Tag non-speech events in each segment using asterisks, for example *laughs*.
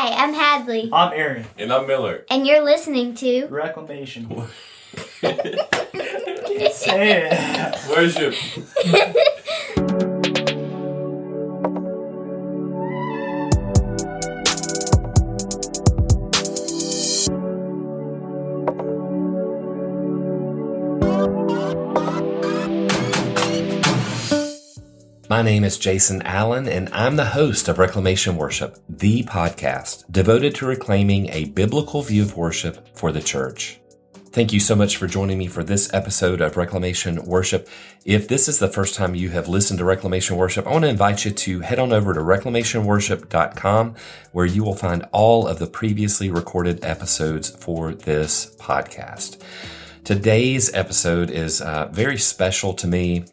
Hi, I'm Hadley, I'm Aaron. And I'm Miller. and you're listening to. Reclamation. *laughs* Say it. Worship. *laughs* My name is Jason Allen, and I'm the host of Reclamation Worship, the podcast devoted to reclaiming a biblical view of worship for the church. Thank you so much for joining me for this episode of Reclamation Worship. If this is the first time you have listened to Reclamation Worship, I want to invite you to head on over to reclamationworship.com where you will find all of the previously recorded episodes for this podcast. Today's episode is uh, very special to me.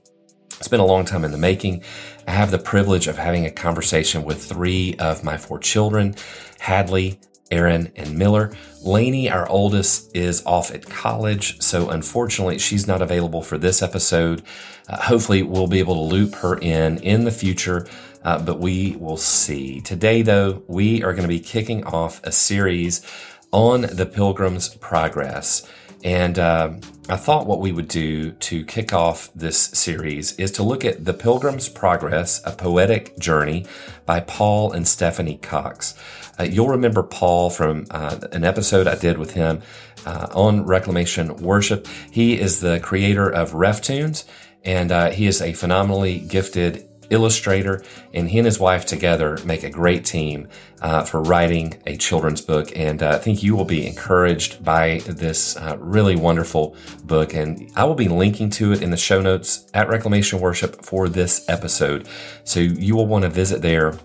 It's been a long time in the making. I have the privilege of having a conversation with three of my four children Hadley, Aaron, and Miller. Lainey, our oldest, is off at college, so unfortunately, she's not available for this episode. Uh, hopefully, we'll be able to loop her in in the future, uh, but we will see. Today, though, we are going to be kicking off a series on the Pilgrim's Progress. And uh, I thought what we would do to kick off this series is to look at The Pilgrim's Progress, a poetic journey by Paul and Stephanie Cox. Uh, you'll remember Paul from uh, an episode I did with him uh, on Reclamation Worship. He is the creator of RefToons, and uh, he is a phenomenally gifted illustrator, and he and his wife together make a great team uh, for writing a children's book. And uh, I think you will be encouraged by this uh, really wonderful book. And I will be linking to it in the show notes at Reclamation Worship for this episode. So you will want to visit there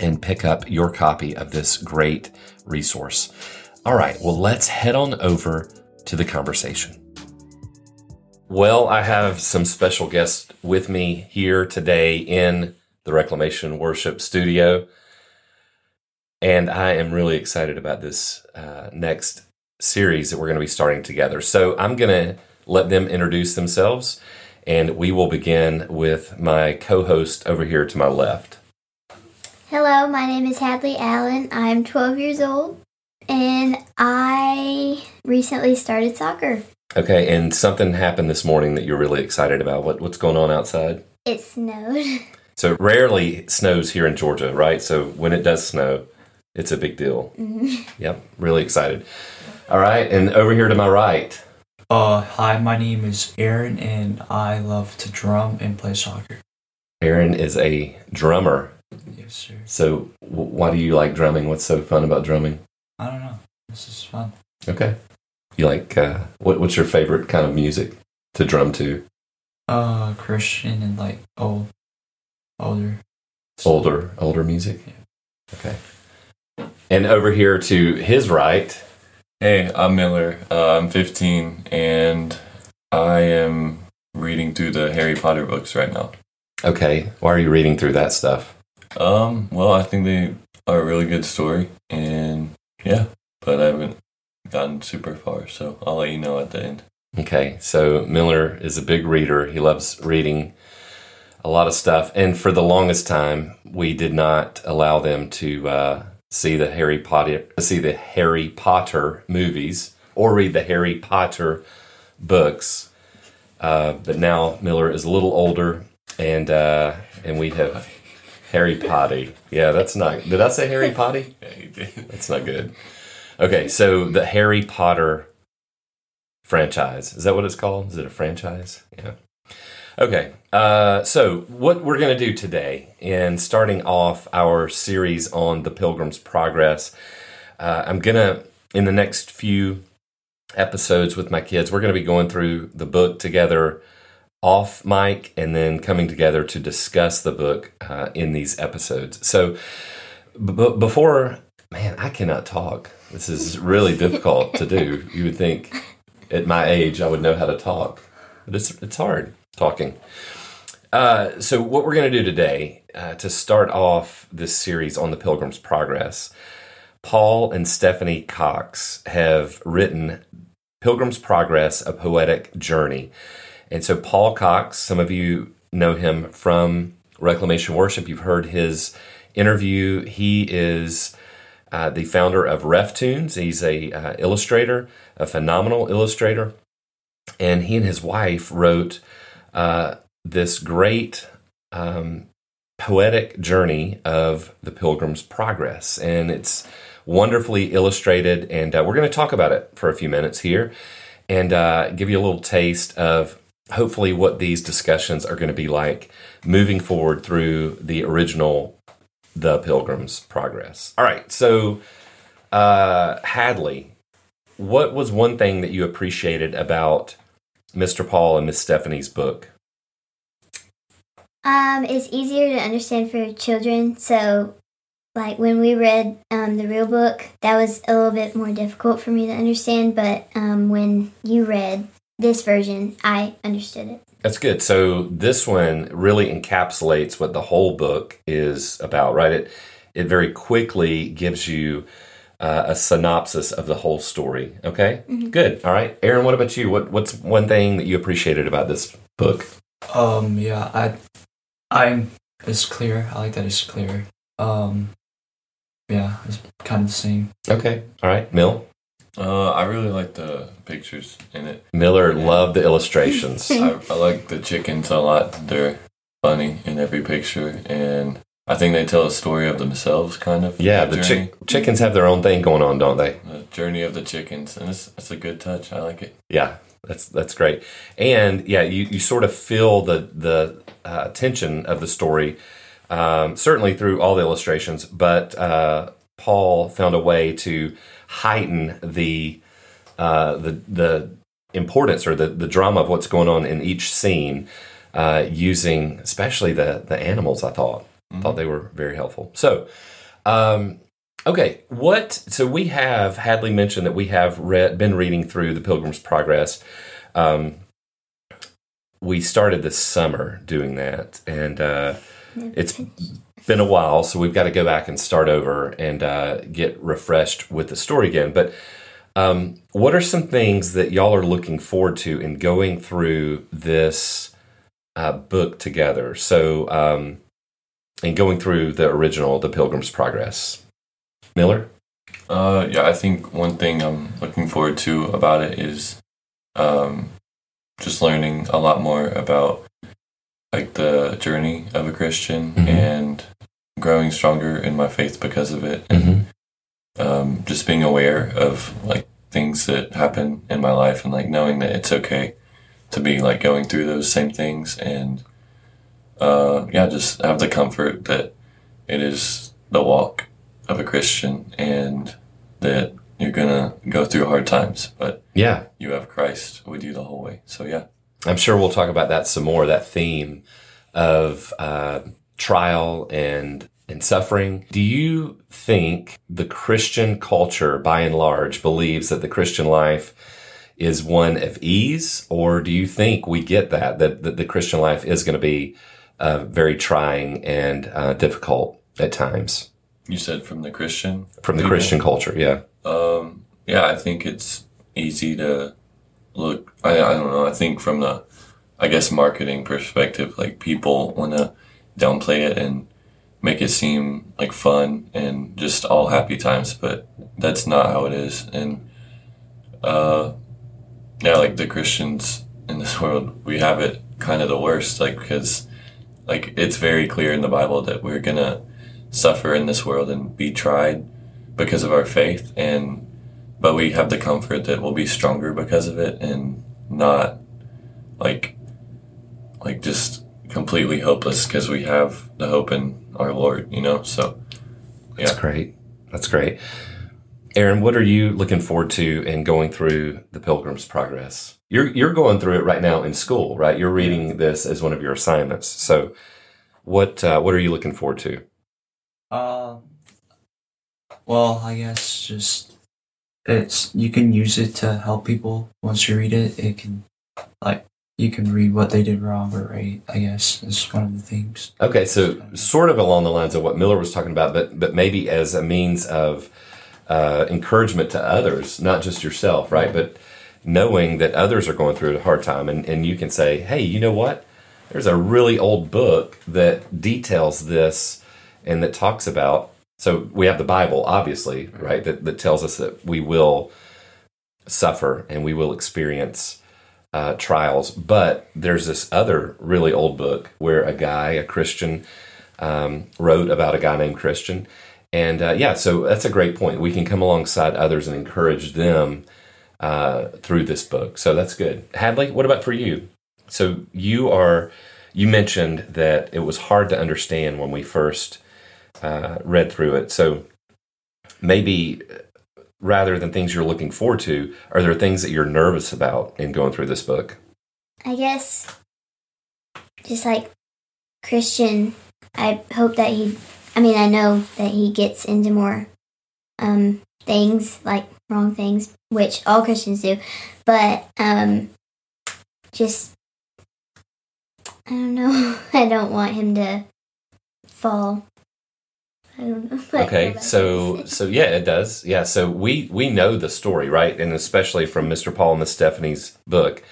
and pick up your copy of this great resource. All right, well, let's head on over to the conversation. Well, I have some special guests with me here today in the Reclamation Worship Studio. And I am really excited about this uh, next series that we're going to be starting together. So I'm going to let them introduce themselves, and we will begin with my co host over here to my left. Hello, my name is Hadley Allen. I'm 12 years old, and I recently started soccer. Okay, and something happened this morning that you're really excited about. What, what's going on outside? It snowed. *laughs* So, rarely snows here in Georgia, right? So, when it does snow, it's a big deal. Yep, really excited. All right, and over here to my right. Uh, hi, my name is Aaron, and I love to drum and play soccer. Aaron is a drummer. Yes, sir. So, w- why do you like drumming? What's so fun about drumming? I don't know. This is fun. Okay. You like, uh, what, what's your favorite kind of music to drum to? Uh, Christian and like old, older. Older, older music? Okay. And over here to his right, Hey, I'm Miller. Uh, I'm 15 and I am reading through the Harry Potter books right now. okay, why are you reading through that stuff? Um, well, I think they are a really good story and yeah, but I haven't gotten super far, so I'll let you know at the end. Okay, so Miller is a big reader. He loves reading a lot of stuff. And for the longest time, we did not allow them to uh, see the Harry Potter, see the Harry Potter movies or read the Harry Potter books. Uh, but now Miller is a little older, and uh, and we have Harry Potty. Yeah, that's not. Did I say Harry Potty? *laughs* Yeah, you did. That's not good. Okay, so the Harry Potter franchise. Is that what it's called? Is it a franchise? Yeah. Okay, uh, so what we're going to do today, in starting off our series on the Pilgrim's Progress, uh, I'm going to, in the next few episodes with my kids, we're going to be going through the book together off mic and then coming together to discuss the book uh, in these episodes. So, b- before, man, I cannot talk. This is really difficult to do. You would think at my age I would know how to talk, but it's it's hard talking. Uh, so what we're going to do today uh, to start off this series on the Pilgrim's Progress, Paul and Stephanie Cox have written Pilgrim's Progress: A Poetic Journey, and so Paul Cox, some of you know him from Reclamation Worship. You've heard his interview. He is uh, the founder of RefToons. He's a uh, illustrator, a phenomenal illustrator, and he and his wife wrote uh, this great um, poetic journey of the Pilgrim's Progress, and it's wonderfully illustrated. And uh, we're going to talk about it for a few minutes here, and uh, give you a little taste of hopefully what these discussions are going to be like moving forward through the original the Pilgrim's Progress. All right, so uh, Hadley, what was one thing that you appreciated about Mr. Paul and Miss Stephanie's book? Um, it's easier to understand for children. So, like when we read um, the real book, that was a little bit more difficult for me to understand. But um, when you read this version, I understood it. That's good. So this one really encapsulates what the whole book is about, right? It it very quickly gives you uh, a synopsis of the whole story. Okay, good. All right, Aaron. What about you? What what's one thing that you appreciated about this book? Um, yeah, I, I'm. It's clear. I like that it's clear. Um, yeah, it's kind of the same. Okay. All right, Mill. Uh, I really like the pictures in it. Miller loved the illustrations. I, I like the chickens a lot. They're funny in every picture, and I think they tell a story of themselves, kind of. yeah, the chick- chickens have their own thing going on, don't they? the journey of the chickens, and it's it's a good touch. I like it. Yeah, that's that's great. And yeah, you, you sort of feel the the uh, tension of the story, um, certainly through all the illustrations. But uh, Paul found a way to heighten the uh, the the importance or the the drama of what's going on in each scene, uh, using especially the the animals. I thought thought they were very helpful. So. Um, Okay, what? So we have Hadley mentioned that we have read, been reading through the Pilgrim's Progress. Um, we started this summer doing that, and uh, it's been a while, so we've got to go back and start over and uh, get refreshed with the story again. But um, what are some things that y'all are looking forward to in going through this uh, book together? So, um, and going through the original, The Pilgrim's Progress. Miller? Uh, yeah, I think one thing I'm looking forward to about it is um, just learning a lot more about like the journey of a Christian Mhm. and growing stronger in my faith because of it, and um, just being aware of like things that happen in my life and like knowing that it's okay to be like going through those same things and uh, yeah, just have the comfort that it is the walk of a Christian and that you're gonna go through hard times, but Yeah, you have Christ with you the whole way. So yeah, I'm sure we'll talk about that some more. That theme of uh, trial and and suffering. Do you think the Christian culture, by and large, believes that the Christian life is one of ease, or do you think we get that that, that the Christian life is going to be uh, very trying and uh, difficult at times you said from the Christian from the people. Christian culture? Yeah. Um, yeah, I think it's easy to look. I, I don't know. I think from the, I guess, marketing perspective, like people want to downplay it and make it seem like fun and just all happy times, but that's not how it is. And, uh, yeah, like the Christians in this *laughs* world, we have it kind of the worst, like, because, like, it's very clear in the Bible that we're gonna suffer in this world and be tried because of our faith and but we have the comfort that we'll be stronger because of it and not like like just completely hopeless because we have the hope in our lord you know so yeah. That's Yeah. great. That's great. Aaron, what are you looking forward to in going through the Pilgrim's Progress? You're you're going through it right now in school, right? You're reading this as one of your assignments. So, what uh, what are you looking forward to? Um, well, I guess just it's you can use it to help people. Once you read it, it can like you can read what they did wrong or right. I guess is one of the things. Okay, so sort of along the lines of what Miller was talking about, but but maybe as a means of uh, encouragement to others, not just yourself, right? But knowing that others are going through a hard time, and, and you can say, hey, you know what? There's a really old book that details this and that talks about So we have the Bible, obviously, right, that, that tells us that we will suffer and we will experience uh, trials. But there's this other really old book where a guy, a Christian, um, wrote about a guy named Christian. And uh, yeah, so that's a great point. We can come alongside others and encourage them uh, through this book. So that's good. Hadley, what about for you? So you are, you mentioned that it was hard to understand when we first uh, read through it. So maybe rather than things you're looking forward to, are there things that you're nervous about in going through this book? I guess just like Christian, I hope that he, I mean, I know that he gets into more um, things, like wrong things, which all Christians do, but um, just, I don't know, *laughs* I don't want him to fall I don't know. *laughs* okay, so so yeah, it does. Yeah, so we we know the story, right? And especially from Mr. Paul and Miss Stephanie's book,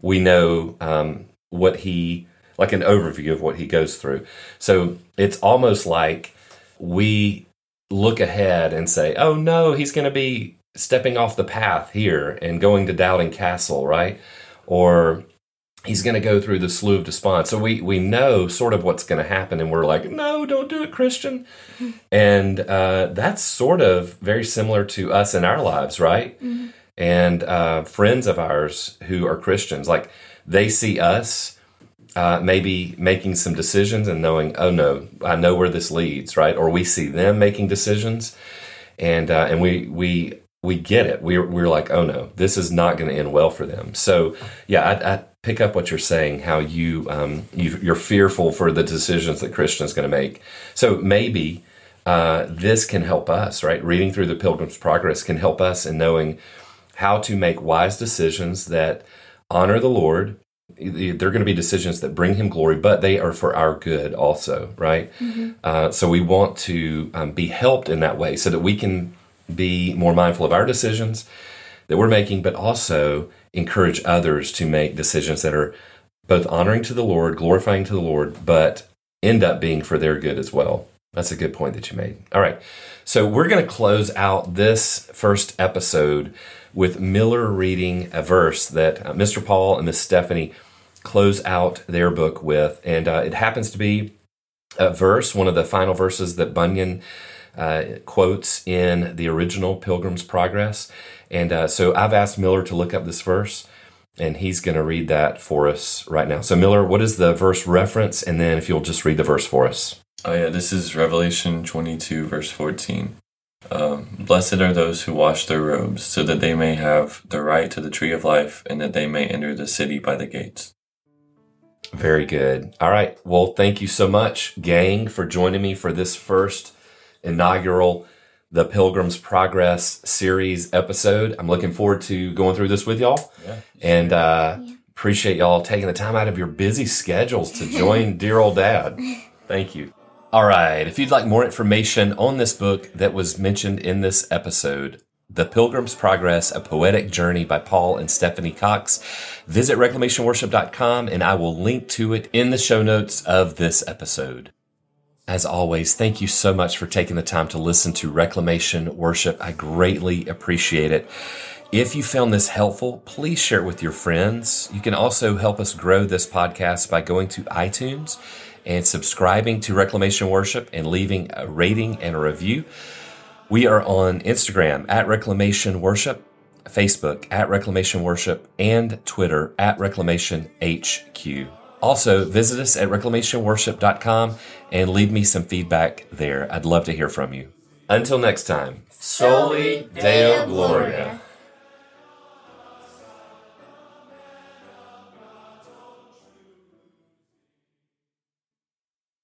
we know um, what he like an overview of what he goes through. So it's almost like we look ahead and say, "Oh no, he's going to be stepping off the path here and going to Doubting Castle, right?" Or he's going to go through the slough of despond. So we we know sort of what's going to happen, and we're like, no, don't do it, Christian. *laughs* And uh, that's sort of very similar to us in our lives, right? Mm-hmm. And uh, friends of ours who are Christians, like they see us. Uh, maybe making some decisions and knowing, oh no, I know where this leads, right? Or we see them making decisions, and uh, and we we we get it. We're we're like, oh no, this is not going to end well for them. So yeah, I, I pick up what you're saying, how you, um, you are fearful for the decisions that Christian's going to make. So maybe uh, this can help us, right? Reading through the Pilgrim's Progress can help us in knowing how to make wise decisions that honor the Lord. They're going to be decisions that bring Him glory, but they are for our good also, right? Mm-hmm. Uh, so we want to um, be helped in that way so that we can be more mindful of our decisions that we're making, but also encourage others to make decisions that are both honoring to the Lord, glorifying to the Lord, but end up being for their good as well. That's a good point that you made. All right. So we're going to close out this first episode with Miller reading a verse that uh, Mr. Paul and Miss Stephanie close out their book with. And uh, it happens to be a verse, one of the final verses that Bunyan uh, quotes in the original Pilgrim's Progress. And uh, so I've asked Miller to look up this verse, and he's going to read that for us right now. So, Miller, what is the verse reference? And then if you'll just read the verse for us. Oh, yeah, this is Revelation 22, verse 14. Um, Blessed are those who wash their robes, so that they may have the right to the tree of life, and that they may enter the city by the gates. Very good. All right. Well, thank you so much, gang, for joining me for this first inaugural the Pilgrim's Progress series episode. I'm looking forward to going through this with y'all. Yeah, and uh, yeah. appreciate y'all taking the time out of your busy schedules to join *laughs* dear old dad. Thank you. All right. If you'd like more information on this book that was mentioned in this episode, The Pilgrim's Progress, A Poetic Journey by Paul and Stephanie Cox, visit reclamationworship.com and I will link to it in the show notes of this episode. As always, thank you so much for taking the time to listen to Reclamation Worship. I greatly appreciate it. If you found this helpful, please share it with your friends. You can also help us grow this podcast by going to iTunes and subscribing to Reclamation Worship and leaving a rating and a review. We are on Instagram at Reclamation Worship, Facebook at Reclamation Worship, and Twitter at Reclamation HQ. Also, visit us at reclamationworship.com and leave me some feedback there. I'd love to hear from you. Until next time, Soli Deo Gloria.